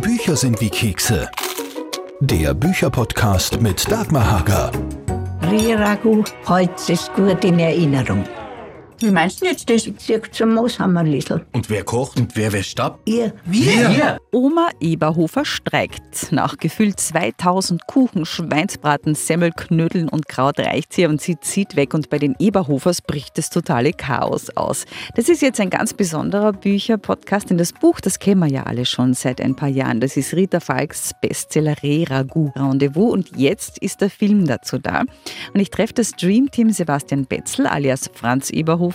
Bücher sind wie Kekse. Der Bücherpodcast mit Dagmar Hager. Riragu, heute ist gut in Erinnerung. Wie meinst du jetzt das? Zirkt zum Mooshammerlisel. Und wer kocht und wer wäscht ab? Ihr, Wir! Oma Eberhofer streikt. Nach gefühlt 2000 Kuchen, Schweinsbraten, Semmel, Knödeln und Kraut reicht sie und sie zieht weg und bei den Eberhofers bricht das totale Chaos aus. Das ist jetzt ein ganz besonderer Bücherpodcast, denn das Buch, das kennen wir ja alle schon seit ein paar Jahren. Das ist Rita Falks Bestseller Re-Ragout Rendezvous und jetzt ist der Film dazu da. Und ich treffe das Dreamteam Sebastian Betzel alias Franz Eberhofer,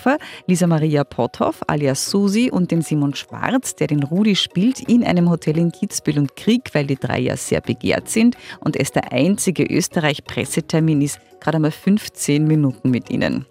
Lisa Maria Potthoff alias Susi und den Simon Schwarz, der den Rudi spielt, in einem Hotel in Kitzbühel und Krieg, weil die drei ja sehr begehrt sind und es der einzige Österreich-Pressetermin ist, gerade einmal 15 Minuten mit ihnen.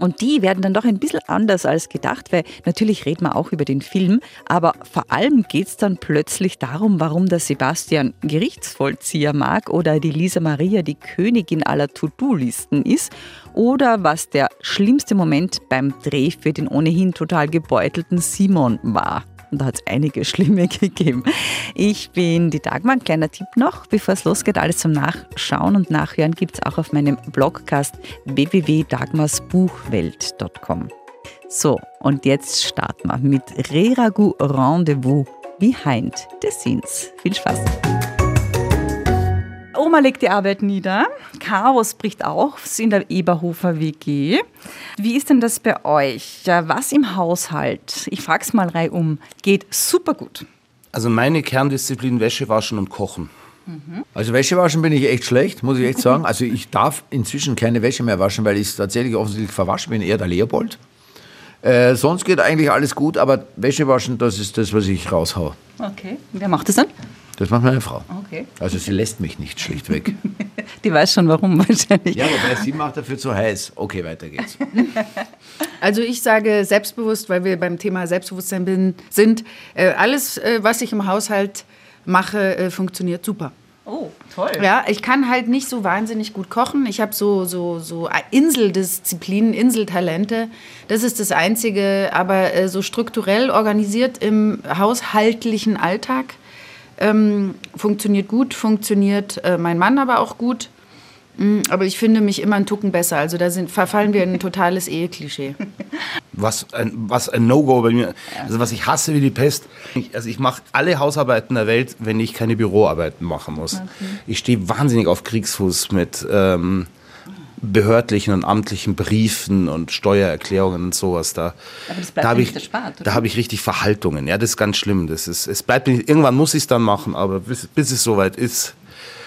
Und die werden dann doch ein bisschen anders als gedacht, weil natürlich reden wir auch über den Film, aber vor allem geht es dann plötzlich darum, warum der Sebastian Gerichtsvollzieher mag oder die Lisa Maria die Königin aller To-Do-Listen ist oder was der schlimmste Moment beim Dreh für den ohnehin total gebeutelten Simon war. Und da hat es einige schlimme gegeben. Ich bin die Dagmar. Ein kleiner Tipp noch, bevor es losgeht, alles zum Nachschauen und Nachhören gibt es auch auf meinem Blogcast www.dagmarsbuchwelt.com. So, und jetzt starten wir mit Reragu Rendezvous Behind the Scenes. Viel Spaß! Oma legt die Arbeit nieder. Chaos bricht aus in der Eberhofer WG. Wie ist denn das bei euch? Was im Haushalt, ich frage es mal reihum, geht super gut. Also meine Kerndisziplin Wäsche waschen und kochen. Also Wäsche waschen bin ich echt schlecht, muss ich echt sagen. Also ich darf inzwischen keine Wäsche mehr waschen, weil ich es tatsächlich offensichtlich verwaschen bin, eher der Leopold. Äh, sonst geht eigentlich alles gut, aber Wäsche waschen, das ist das, was ich raushau. Okay, wer macht das dann? Das macht meine Frau. Okay. Also sie lässt mich nicht schlichtweg. Die weiß schon warum wahrscheinlich. ja, wobei sie macht dafür zu heiß. Okay, weiter geht's. Also ich sage selbstbewusst, weil wir beim Thema Selbstbewusstsein bin, sind, äh, alles, äh, was ich im Haushalt mache, äh, funktioniert super. Oh, toll. Ja, ich kann halt nicht so wahnsinnig gut kochen. Ich habe so, so, so Inseldisziplinen, Inseltalente. Das ist das Einzige. Aber äh, so strukturell organisiert im haushaltlichen Alltag ähm, funktioniert gut, funktioniert äh, mein Mann aber auch gut. Mm, Aber ich finde mich immer einen Tucken besser. Also da sind, verfallen wir in ein totales Eheklischee. Was ein, was ein No-Go bei mir. Also was ich hasse wie die Pest. Ich, also ich mache alle Hausarbeiten der Welt, wenn ich keine Büroarbeiten machen muss. Ich stehe wahnsinnig auf Kriegsfuß mit ähm, behördlichen und amtlichen Briefen und Steuererklärungen und sowas da. Aber das bleibt da nicht ich, erspart, oder? Da habe ich richtig Verhaltungen. Ja, das ist ganz schlimm. Das ist, es bleibt mir, irgendwann muss ich es dann machen, aber bis, bis es soweit ist,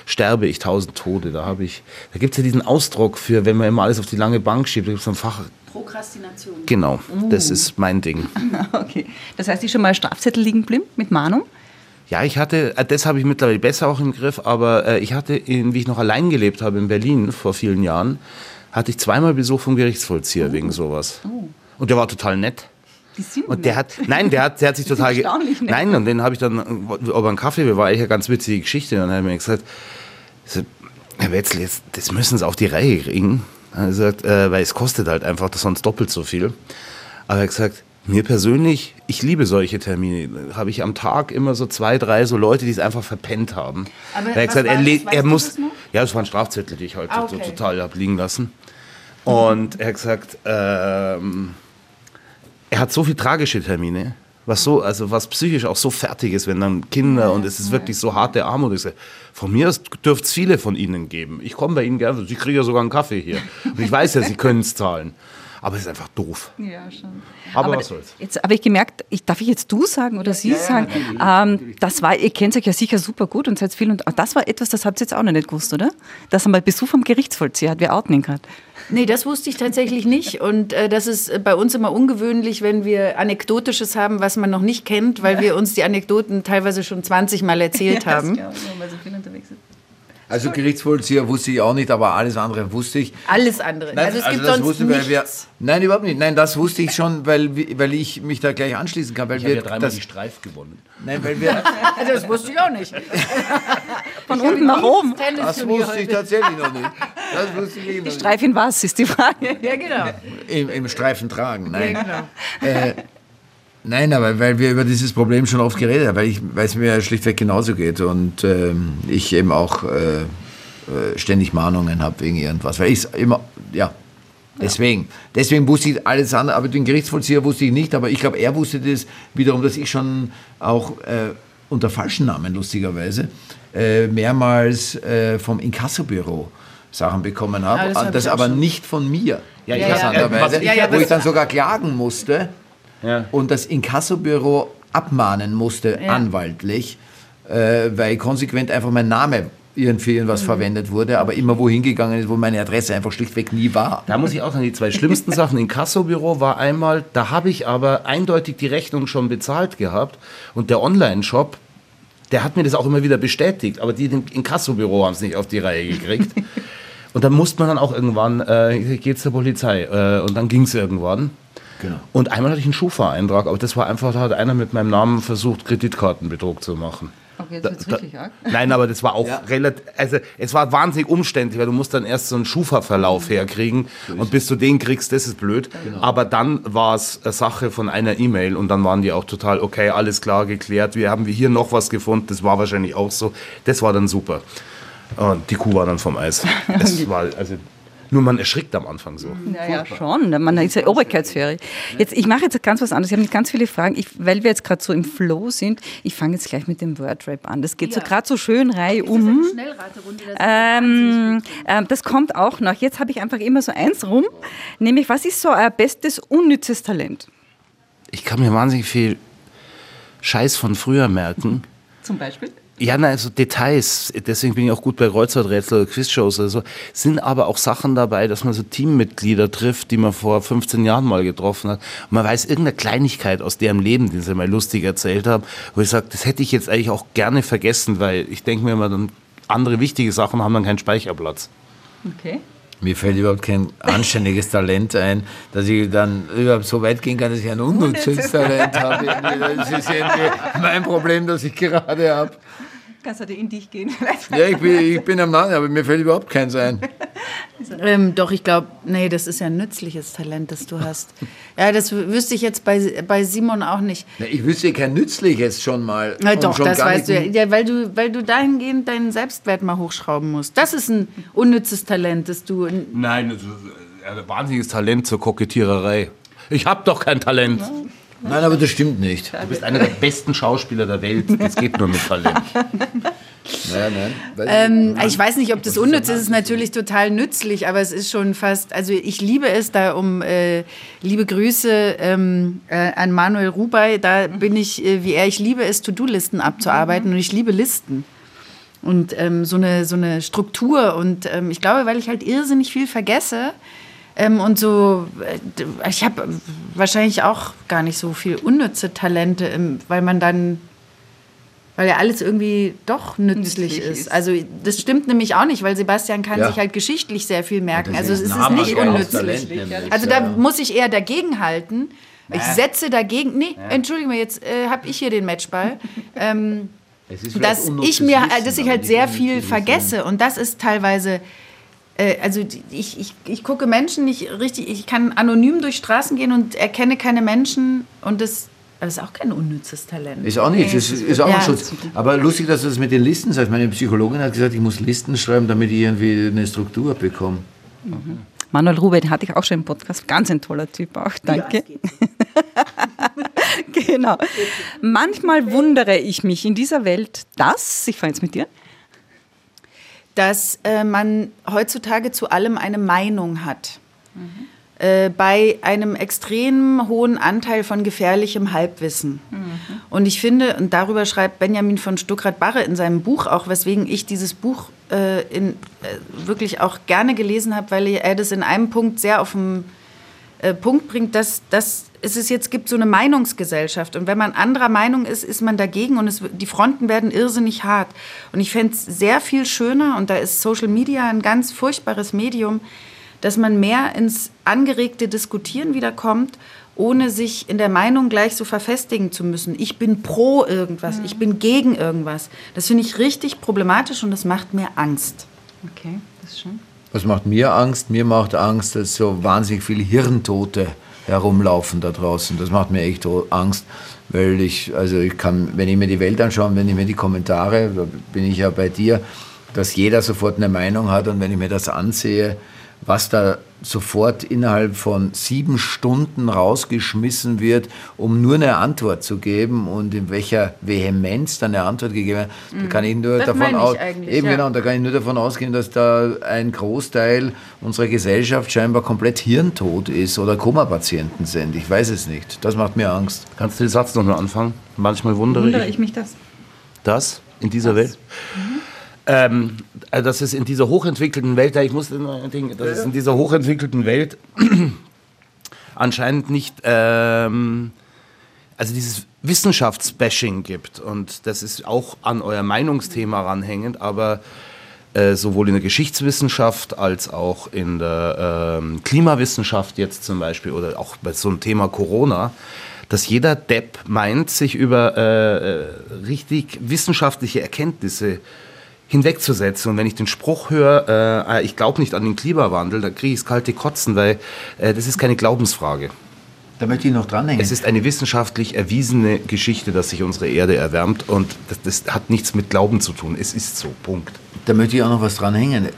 sterbe ich tausend Tode. Da habe ich, da gibt es ja diesen Ausdruck für, wenn man immer alles auf die lange Bank schiebt, da gibt es ein Fach. Prokrastination. Genau, das ist mein Ding. Okay. Das heißt, ist schon mal Strafzettel liegen geblieben mit Mahnung? Ja, ich hatte, äh, das habe ich mittlerweile besser auch im Griff, aber äh, ich hatte, in, wie ich noch allein gelebt habe in Berlin vor vielen Jahren, hatte ich zweimal Besuch vom Gerichtsvollzieher wegen sowas. Und der war total nett. Die sind Und der hat, nein, der hat, der hat sich total, ge- nein, und den habe ich dann, äh, ob einen Kaffee war eigentlich eine ganz witzige Geschichte. Und dann hat er mir gesagt, so, Herr Wetzel, jetzt, das müssen Sie auf die Reihe kriegen. Er hat gesagt, äh, weil es kostet halt einfach sonst doppelt so viel. Aber er hat gesagt, mir persönlich, ich liebe solche Termine. Habe ich am Tag immer so zwei, drei so Leute, die es einfach verpennt haben. Aber er hat was gesagt, er, das? er muss, das ja, das waren Strafzettel, die ich halt Ah, so okay. total habe liegen lassen. Und er hat gesagt, ähm, er hat so viele tragische Termine, was so, also was psychisch auch so fertig ist, wenn dann Kinder und es ist wirklich so harte Armut. Ich sage, von mir aus dürfte es viele von Ihnen geben. Ich komme bei Ihnen gerne, Sie kriegen ja sogar einen Kaffee hier. Und ich weiß ja, Sie können es zahlen. Aber es ist einfach doof. Ja, schon. Aber was soll's. Jetzt habe ich gemerkt, ich, darf ich jetzt du sagen oder sie sagen? ähm, das war, ihr kennt euch ja sicher super gut und seid viel. Und ah, das war etwas, das habt ihr jetzt auch noch nicht gewusst, oder? Dass er mal Besuch vom Gerichtsvollzieher hat. Wir outen ihn gerade. Nee, das wusste ich tatsächlich nicht. Und äh, das ist bei uns immer ungewöhnlich, wenn wir Anekdotisches haben, was man noch nicht kennt, weil wir uns die Anekdoten teilweise schon 20 Mal erzählt haben. weil so viel unterwegs ist. Also Gerichtsvollzieher wusste ich auch nicht, aber alles andere wusste ich. Alles andere. Nein, also es gibt das sonst wusste, nichts. wir, Nein, überhaupt nicht. Nein, das wusste ich schon, weil, weil ich mich da gleich anschließen kann. Weil Ich habe wir ja dreimal das, die Streif gewonnen. Nein, weil wir, Also das wusste ich auch nicht. Von unten nach oben. das wusste ich tatsächlich noch nicht. Das wusste ich eh noch nicht. Streif in was, ist die Frage. Ja, genau. Im, Im Streifen tragen, nein. Ja, genau. Nein, aber weil wir über dieses Problem schon oft geredet haben, weil ich, weil es mir schlichtweg genauso geht und ähm, ich eben auch äh, äh, ständig Mahnungen habe wegen irgendwas, weil ich immer, ja, deswegen, deswegen wusste ich alles andere, aber den Gerichtsvollzieher wusste ich nicht, aber ich glaube, er wusste das wiederum, dass ich schon auch äh, unter falschen Namen lustigerweise äh, mehrmals äh, vom Inkassobüro Sachen bekommen habe, Ja, das hab das aber schon. nicht von mir. Ja, interessanterweise, ja. Ja, wo ich dann sogar klagen musste Ja. und das Inkassobüro abmahnen musste, Ja. anwaltlich, äh, weil konsequent einfach mein Name irgend- für Mhm. irgendwas verwendet wurde, aber immer wohin gegangen ist, wo meine Adresse einfach schlichtweg nie war. Da muss ich auch sagen, die zwei schlimmsten Sachen. Inkassobüro war einmal, da habe ich aber eindeutig die Rechnung schon bezahlt gehabt und der Online-Shop, der hat mir das auch immer wieder bestätigt, aber die im Inkassobüro haben es nicht auf die Reihe gekriegt. und dann musste man dann auch irgendwann, äh, geht's zur Polizei äh, und dann ging es irgendwann. Genau. Und einmal hatte ich einen Schufa-Eintrag, aber das war einfach, da hat einer mit meinem Namen versucht, Kreditkartenbetrug zu machen. Okay, jetzt wird's da- richtig arg. Nein, aber das war auch Ja. relativ, also es war wahnsinnig umständlich, weil du musst dann erst so einen Schufa-Verlauf herkriegen und bis du den kriegst, das ist blöd. Aber dann war es eine Sache von einer E-Mail und dann waren die auch total, okay, alles klar geklärt, wir haben wir hier noch was gefunden, das war wahrscheinlich auch so. Das war dann super. Und die Kuh war dann vom Eis. Es war, also, nur man erschrickt am Anfang so. Ja, ja, schon. Man ist ja obrigkeitsfähig. Jetzt, ich mache jetzt ganz was anderes. Ich habe nicht ganz viele Fragen, ich, weil wir jetzt gerade so im Flow sind. Ich fange jetzt gleich mit dem Wordrap an. Das geht so gerade so schön reihum. Schnellraterunde. das ist Ähm, ähm, das kommt auch noch. Jetzt habe ich einfach immer so eins rum. Nämlich, was ist so euer bestes unnützes Talent? Ich kann mir wahnsinnig viel Scheiß von früher merken. Zum Beispiel? Ja, nein, also Details, deswegen bin ich auch gut bei Kreuzworträtsel oder Quizshows oder so, sind aber auch Sachen dabei, dass man so Teammitglieder trifft, die man vor 15 Jahren mal getroffen hat. Und man weiß irgendeine Kleinigkeit aus deren Leben, die sie mal lustig erzählt haben, wo ich sage, das hätte ich jetzt eigentlich auch gerne vergessen, weil ich denke mir immer, dann andere wichtige Sachen haben dann keinen Speicherplatz. Okay. Mir fällt überhaupt kein anständiges Talent ein, dass ich dann überhaupt so weit gehen kann, dass ich ein unnützes Talent habe. Das ist irgendwie mein Problem, das ich gerade habe. Kannst du in dich gehen? Ja, ich bin, ich bin am Nahen, aber mir fällt überhaupt keins ein. Ähm, doch, ich glaube, nee, das ist ja ein nützliches Talent, das du hast. Ja, das wü- wüsste ich jetzt bei, bei Simon auch nicht. Na, Ich wüsste kein nützliches schon mal. Na doch, schon das weißt du ja. ja weil, du, weil du dahingehend deinen Selbstwert mal hochschrauben musst. Das ist ein unnützes Talent, das du. Nein, das ist ein wahnsinniges Talent zur Kokettiererei. Ich habe doch kein Talent. Nein, aber das stimmt nicht. Du bist einer der besten Schauspieler der Welt. Das geht nur mit Talent. Nein, nein. Ähm, ich weiß nicht, ob das unnütz ist. Es ist natürlich total nützlich, aber es ist schon fast. Also ich liebe es da um äh, liebe Grüße ähm, äh, an Manuel Rubey. Da bin ich äh, wie er. Ich liebe es, To-Do-Listen abzuarbeiten und ich liebe Listen. Und ähm, so, eine, so eine Struktur. Und ähm, ich glaube, weil ich halt irrsinnig viel vergesse. Ähm, und so, äh, ich habe wahrscheinlich auch gar nicht so viel unnütze Talente, ähm, weil man dann weil ja alles irgendwie doch nützlich, Nützlich ist. ist. Also das stimmt nämlich auch nicht, weil Sebastian kann Ja. sich halt geschichtlich sehr viel merken. Also es ist nicht auch unnützlich. Talent Also ja. da muss ich eher dagegen halten. Ich setze dagegen. Nee, entschuldige mir, jetzt äh, habe ich hier den Matchball. ähm, Es ist vielleicht dass ich mir, Wissen, dass ich halt sehr viel vergesse und das ist teilweise, also die- ich, ich, ich gucke Menschen nicht richtig, ich kann anonym durch Straßen gehen und erkenne keine Menschen und das, das ist auch kein unnützes Talent. Ist auch nicht, das ist auch Ja. ein Schutz. Aber lustig, dass du das mit den Listen sagst. Meine Psychologin hat gesagt, ich muss Listen schreiben, damit ich irgendwie eine Struktur bekomme. Manuel Rube, den hatte ich auch schon im Podcast. Ganz ein toller Typ auch. Danke. genau. Manchmal wundere ich mich in dieser Welt, dass, ich fange jetzt mit dir, dass äh, man heutzutage zu allem eine Meinung hat. Äh, bei einem extrem hohen Anteil von gefährlichem Halbwissen. Und ich finde, und darüber schreibt Benjamin von Stuckrad-Barre in seinem Buch auch, weswegen ich dieses Buch äh, in, äh, wirklich auch gerne gelesen habe, weil er das in einem Punkt sehr auf den äh, Punkt bringt, dass, dass es ist jetzt gibt so eine Meinungsgesellschaft und wenn man anderer Meinung ist, ist man dagegen und es, die Fronten werden irrsinnig hart. Und ich fände es sehr viel schöner und da ist Social Media ein ganz furchtbares Medium, dass man mehr ins angeregte Diskutieren wiederkommt, ohne sich in der Meinung gleich so verfestigen zu müssen. Ich bin pro irgendwas, ich bin gegen irgendwas. Das finde ich richtig problematisch und das macht mir Angst. okay, das ist schon. Was macht mir Angst? Mir macht Angst, dass so wahnsinnig viele Hirntote herumlaufen da draußen. Das macht mir echt Angst, weil ich, also ich kann, wenn ich mir die Welt anschaue, wenn ich mir die Kommentare, da bin ich ja bei dir, dass jeder sofort eine Meinung hat und wenn ich mir das ansehe, was da sofort innerhalb von sieben Stunden rausgeschmissen wird, um nur eine Antwort zu geben und in welcher Vehemenz dann eine Antwort gegeben wird, da kann ich nur Das davon aus, eben ja. genau, da kann ich nur davon ausgehen, dass da ein Großteil unserer Gesellschaft scheinbar komplett hirntot ist oder Koma-Patienten sind. Ich weiß es nicht. Das macht mir Angst. Kannst du den Satz noch mal anfangen? Manchmal wundere, Wundere ich ich mich das. das in dieser Welt. Ähm, äh, dass es in dieser hochentwickelten Welt, ich muss Ding, dass es in dieser hochentwickelten Welt anscheinend nicht, ähm, also dieses Wissenschaftsbashing gibt. Und das ist auch an euer Meinungsthema ranhängend, aber äh, sowohl in der Geschichtswissenschaft als auch in der ähm, Klimawissenschaft jetzt zum Beispiel oder auch bei so einem Thema Corona, dass jeder Depp meint, sich über äh, äh, richtig wissenschaftliche Erkenntnisse hinwegzusetzen. Und wenn ich den Spruch höre, äh, ich glaube nicht an den Klimawandel, dann kriege ich das kalte Kotzen, weil äh, das ist keine Glaubensfrage. Da möchte ich noch dranhängen. Es ist eine wissenschaftlich erwiesene Geschichte, dass sich unsere Erde erwärmt und das, das hat nichts mit Glauben zu tun. Es ist so, Punkt. Da möchte ich auch noch was dranhängen.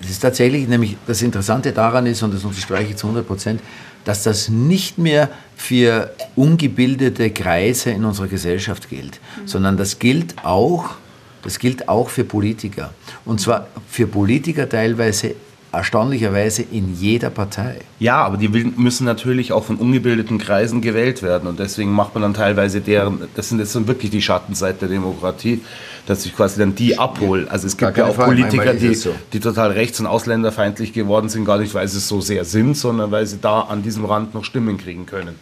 Es ist tatsächlich nämlich das Interessante daran ist, und das unterstreiche ich zu 100 Prozent, dass das nicht mehr für ungebildete Kreise in unserer Gesellschaft gilt, sondern das gilt auch, das gilt auch für Politiker. Und zwar für Politiker teilweise erstaunlicherweise in jeder Partei. Ja, aber die müssen natürlich auch von ungebildeten Kreisen gewählt werden. Und deswegen macht man dann teilweise deren, das sind jetzt dann wirklich die Schattenseite der Demokratie, dass ich quasi dann die abhole. Also es gibt ja auch Frage, Politiker, die, so. die total rechts- und ausländerfeindlich geworden sind, gar nicht, weil sie es so sehr sind, sondern weil sie da an diesem Rand noch Stimmen kriegen können.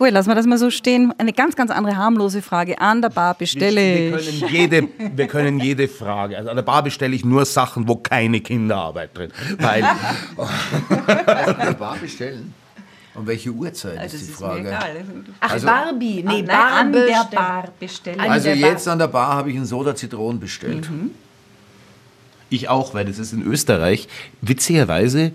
Gut, lassen wir das mal so stehen. Eine ganz, ganz andere harmlose Frage. An der Bar bestelle Wir ich. können, jede, wir können jede Frage, also an der Bar bestelle ich nur Sachen, wo keine Kinderarbeit drin. Weil, Also eine Bar bestellen. Und welche Uhrzeit ist die Frage? Ach, Also- Barbie. Nee, Nein, an der bestellen. Bar bestellen. An Also der Bar. jetzt an der Bar habe ich einen Soda Zitronen bestellt. Ich auch, weil das ist in Österreich. Witzigerweise,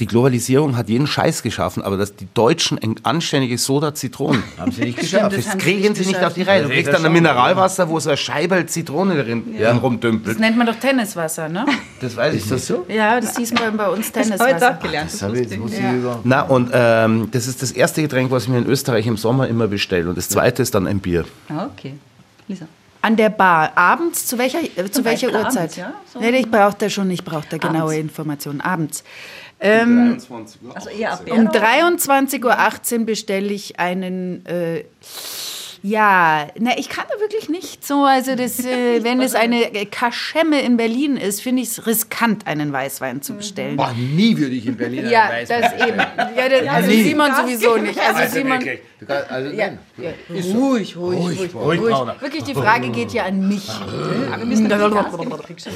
die Globalisierung hat jeden Scheiß geschaffen, aber dass die Deutschen ein anständiges Soda Zitronen Haben sie nicht geschafft. das Das kriegen sie nicht auf die Reihe. Du kriegst das dann ein. Mineralwasser, wo so ein Scheiberl Zitrone drin Ja. rumdümpelt. Das nennt man doch Tenniswasser, ne? Das weiß ich Ist das so? Ja, das hieß bei, bei uns Das heute Tenniswasser. auch gelernt. Das habe ich, das muss ich Ja. über. Na, und ähm, das ist das erste Getränk, was ich mir in Österreich im Sommer immer bestelle. Und das zweite ist dann ein Bier. Ah, Okay. Lisa. An der Bar. Abends, zu welcher, äh, zu welcher Uhrzeit? abends, ja? So- Nee, ich brauche da schon, ich brauche da genaue Abends. Informationen. Abends. Ähm, Also eher ab um 23.18 Uhr bestelle ich einen. Äh, ja, na, ich kann da wirklich nicht so. Also, das, äh, wenn es eine Kaschemme in Berlin ist, finde ich es riskant, einen Weißwein zu bestellen. Boah, nie würde ich in Berlin einen Ja, Weißwein das eben. Ja, das, also nie. Simon sowieso nicht. Also, Simon. Du kannst- Also, Ja, nein. ja. Ruhig, ruhig, ruhig, ruhig, Brauner. Wirklich, die Frage geht ja an mich.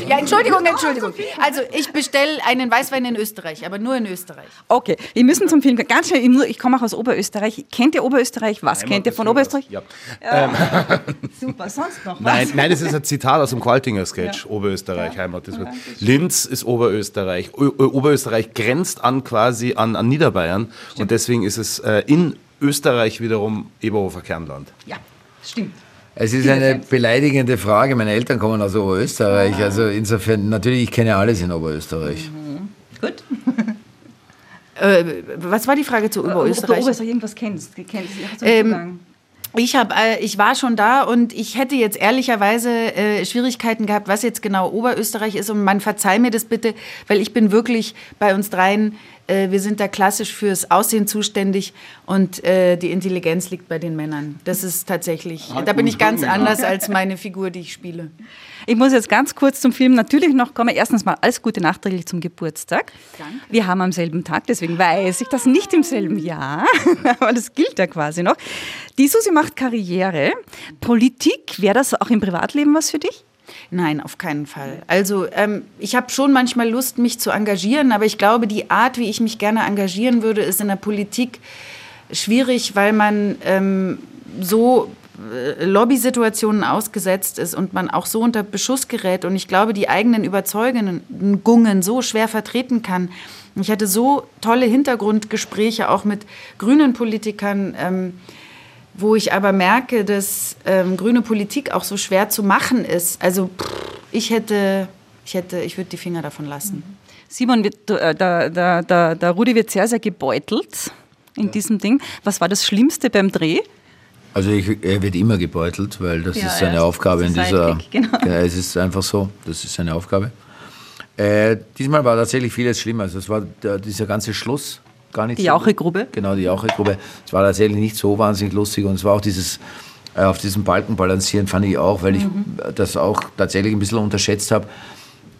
Ja, Entschuldigung, Entschuldigung. Also, ich bestelle einen Weißwein in Österreich, aber nur in Österreich. Okay, wir müssen zum Film. Ganz schnell, ich- komme auch aus Oberösterreich. Kennt ihr Oberösterreich? Was kennt ihr von Oberösterreich? Ja. Super, sonst noch was? Nein, nein, das ist ein Zitat aus dem Qualtinger Sketch, Oberösterreich, Heimat. Das wird. Linz ist Oberösterreich. O Oberösterreich grenzt an quasi an, an Niederbayern und deswegen ist es äh, in Österreich wiederum Eberhofer Kernland. Ja, stimmt. Es ist eine beleidigende Frage. Meine Eltern kommen aus Oberösterreich. Also insofern, natürlich, ich kenne alles in Oberösterreich. Gut. Äh, was war die Frage zu Ob du Oberösterreich? Oberösterreich irgendwas kennst. kennst Ähm? Ich, hab, äh, ich war schon da und ich hätte jetzt ehrlicherweise äh, Schwierigkeiten gehabt, was jetzt genau Oberösterreich ist. Und man verzeih mir das bitte, weil ich bin wirklich bei uns dreien, äh, wir sind da klassisch fürs Aussehen zuständig und äh, die Intelligenz liegt bei den Männern. Das ist tatsächlich, da bin ich ganz anders als meine Figur, die ich spiele. Ich muss jetzt ganz kurz zum Film natürlich noch kommen. Erstens mal alles Gute nachträglich zum Geburtstag. Danke. Wir haben am selben Tag, deswegen weiß ich das nicht im selben Jahr, aber das gilt ja quasi noch. Die Susi macht Karriere. Politik, wäre das auch im Privatleben was für dich? Nein, auf keinen Fall. Also ähm, ich habe schon manchmal Lust, mich zu engagieren, aber ich glaube, die Art, wie ich mich gerne engagieren würde, ist in der Politik schwierig, weil man ähm, so äh, Lobby-Situationen ausgesetzt ist und man auch so unter Beschuss gerät und ich glaube, die eigenen Überzeugungen so schwer vertreten kann. Ich hatte so tolle Hintergrundgespräche auch mit grünen Politikern, ähm, wo ich aber merke, dass ähm, grüne Politik auch so schwer zu machen ist. Also pff, ich hätte, ich hätte, ich würde die Finger davon lassen. Simon, wird, äh, der, der, der, der Rudi wird sehr, sehr gebeutelt in diesem Ding. Was war das Schlimmste beim Dreh? Also ich, er wird immer gebeutelt, weil das Ja, ist seine ist Aufgabe in der dieser. Genau. Ja, es ist einfach so, das ist seine Aufgabe. Äh, diesmal war tatsächlich vieles schlimm. Also es war der, dieser ganze Schluss gar nicht Die so- Jauchegrube? Genau, die Jauchegrube. Es war tatsächlich nicht so wahnsinnig lustig und es war auch dieses äh, auf diesem Balken balancieren fand ich auch, weil ich das auch tatsächlich ein bisschen unterschätzt habe,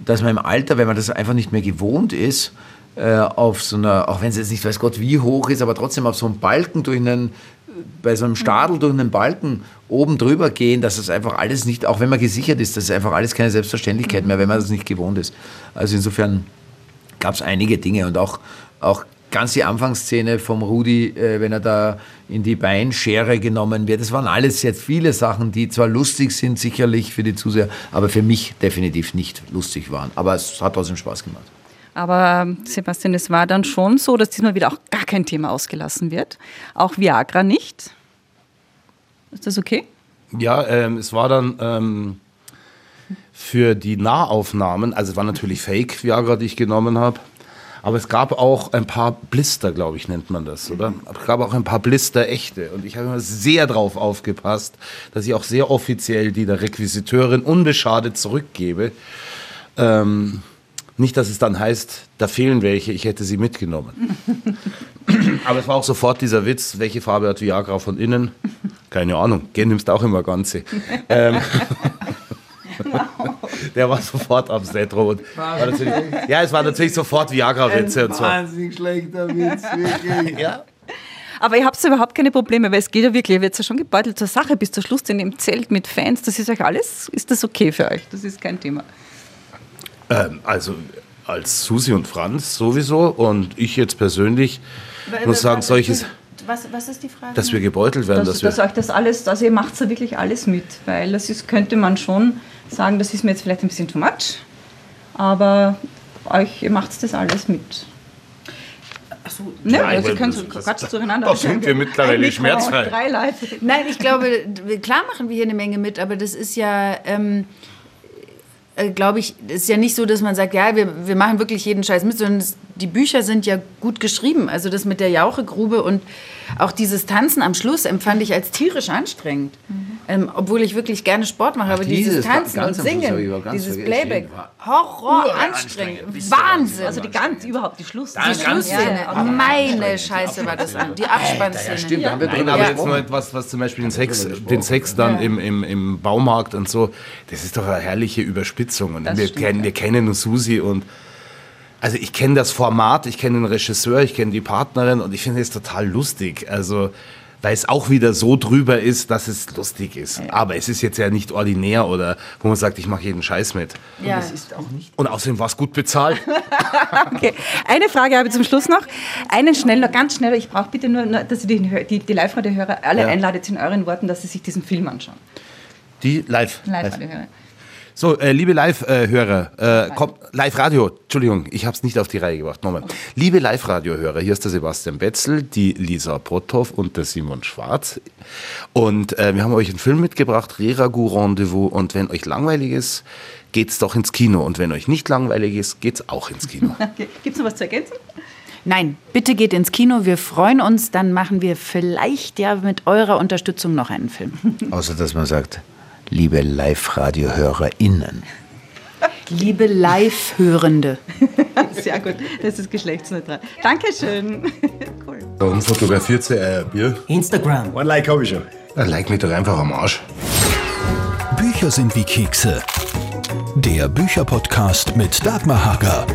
dass man im Alter, wenn man das einfach nicht mehr gewohnt ist, äh, auf so einer, auch wenn es jetzt nicht weiß Gott wie hoch ist, aber trotzdem auf so einem Balken durch einen, bei so einem Stadel durch einen Balken oben drüber gehen, dass das einfach alles nicht, auch wenn man gesichert ist, das ist einfach alles keine Selbstverständlichkeit mehr, wenn man das nicht gewohnt ist. Also insofern gab es einige Dinge und auch, auch ganz die Anfangsszene vom Rudi, äh, wenn er da in die Beinschere genommen wird. Das waren alles jetzt viele Sachen, die zwar lustig sind, sicherlich für die Zuseher, aber für mich definitiv nicht lustig waren. Aber es hat trotzdem Spaß gemacht. Aber ähm, Sebastian, es war dann schon so, dass diesmal wieder auch gar kein Thema ausgelassen wird. Auch Viagra nicht. Ist das okay? Ja, ähm, es war dann ähm, für die Nahaufnahmen, also es war natürlich Fake Viagra, die ich genommen habe, aber es gab auch ein paar Blister, glaube ich, nennt man das, oder? Es gab auch ein paar Blister echte und ich habe immer sehr drauf aufgepasst, dass ich auch sehr offiziell die der Requisiteurin unbeschadet zurückgebe. Ähm, nicht, dass es dann heißt, da fehlen welche, ich hätte sie mitgenommen. Aber es war auch sofort dieser Witz, welche Farbe hat Viagra von innen? Keine Ahnung, Gen nimmst auch immer ganze. Ähm, der war sofort am Set natürlich, ja, es war natürlich sofort Viagra-Witze und so. Wahnsinnig schlechter Witz, wirklich. Ja. Aber ihr habt überhaupt keine Probleme, weil es geht ja wirklich, ihr werdet ja schon gebeutelt zur Sache bis zum Schluss in dem Zelt mit Fans. Das ist euch alles, ist das okay für euch? Das ist kein Thema. Ähm, also als Susi und Franz sowieso und ich jetzt persönlich muss sagen, solches, Was, was ist die Frage? dass wir gebeutelt werden, Dass, dass dass wir. euch das alles, also ihr macht da wirklich alles mit, weil das ist, könnte man schon sagen, das ist mir jetzt vielleicht ein bisschen too much, aber euch, macht das alles mit. Achso, ne? Nein, also ihr weil könnt das- so das- Quatsch zueinander. da sind wir mittlerweile schmerzfrei. Drei Leute. Nein, ich glaube, klar machen wir hier eine Menge mit, aber das ist ja, ähm, äh, glaube ich, ist ja nicht so, dass man sagt, ja, wir, wir machen wirklich jeden Scheiß mit, sondern es, die Bücher sind ja gut geschrieben. Also das mit der Jauchegrube und auch dieses Tanzen am Schluss empfand ich als tierisch anstrengend. Ähm, obwohl ich wirklich gerne Sport mache, aber dieses, dieses Tanzen und Singen, dieses. Playback, War Horror anstrengend, Wahnsinn. Also die ganz, überhaupt die Schluss. die Schlussszene, meine Scheiße war das. Die Abspannszene. Stimmt, da haben wir Nein, drüber aber jetzt nur etwas, was zum Beispiel den Sex, den Sex dann im, im, im Baumarkt und so, das ist doch eine herrliche Überspitzung. Und Das wir, stimmt, kennen, wir kennen nur Susi und also ich kenne das Format, ich kenne den Regisseur, ich kenne die Partnerin und ich finde es total lustig. Also weil es auch wieder so drüber ist, dass es lustig ist. Aber es ist jetzt ja nicht ordinär oder wo man sagt, ich mache jeden Scheiß mit. Ja. Und außerdem war es gut bezahlt. Okay. Eine Frage habe ich zum Schluss noch. Einen schnell, noch ganz schnell. Ich brauche bitte nur, dass ihr die, die, die Live-Radio-Hörer alle Ja. einladet in euren Worten, dass sie sich diesen Film anschauen. Die live. Live-Radio-Hörer. So, äh, liebe Live-Hörer, äh, kommt, Live-Radio, Entschuldigung, ich habe es nicht auf die Reihe gebracht. Nochmal. Liebe Live-Radio-Hörer, hier ist der Sebastian Betzel, die Lisa Potthoff und der Simon Schwarz. Und äh, wir haben euch einen Film mitgebracht, Reragu Rendezvous. Und wenn euch langweilig ist, geht's doch ins Kino. Und wenn euch nicht langweilig ist, geht's auch ins Kino. Gibt es noch was zu ergänzen? Nein, bitte geht ins Kino. Wir freuen uns. Dann machen wir vielleicht ja mit eurer Unterstützung noch einen Film. Außer dass man sagt, liebe Live-Radio-HörerInnen. Liebe Live-Hörende. Sehr gut. Das ist geschlechtsneutral. Dankeschön. cool. Warum fotografiert sie äh, Bier? Instagram. One like habe ich schon. Dann like mich doch einfach am Arsch. Bücher sind wie Kekse. Der Bücherpodcast mit Dagmar Hager.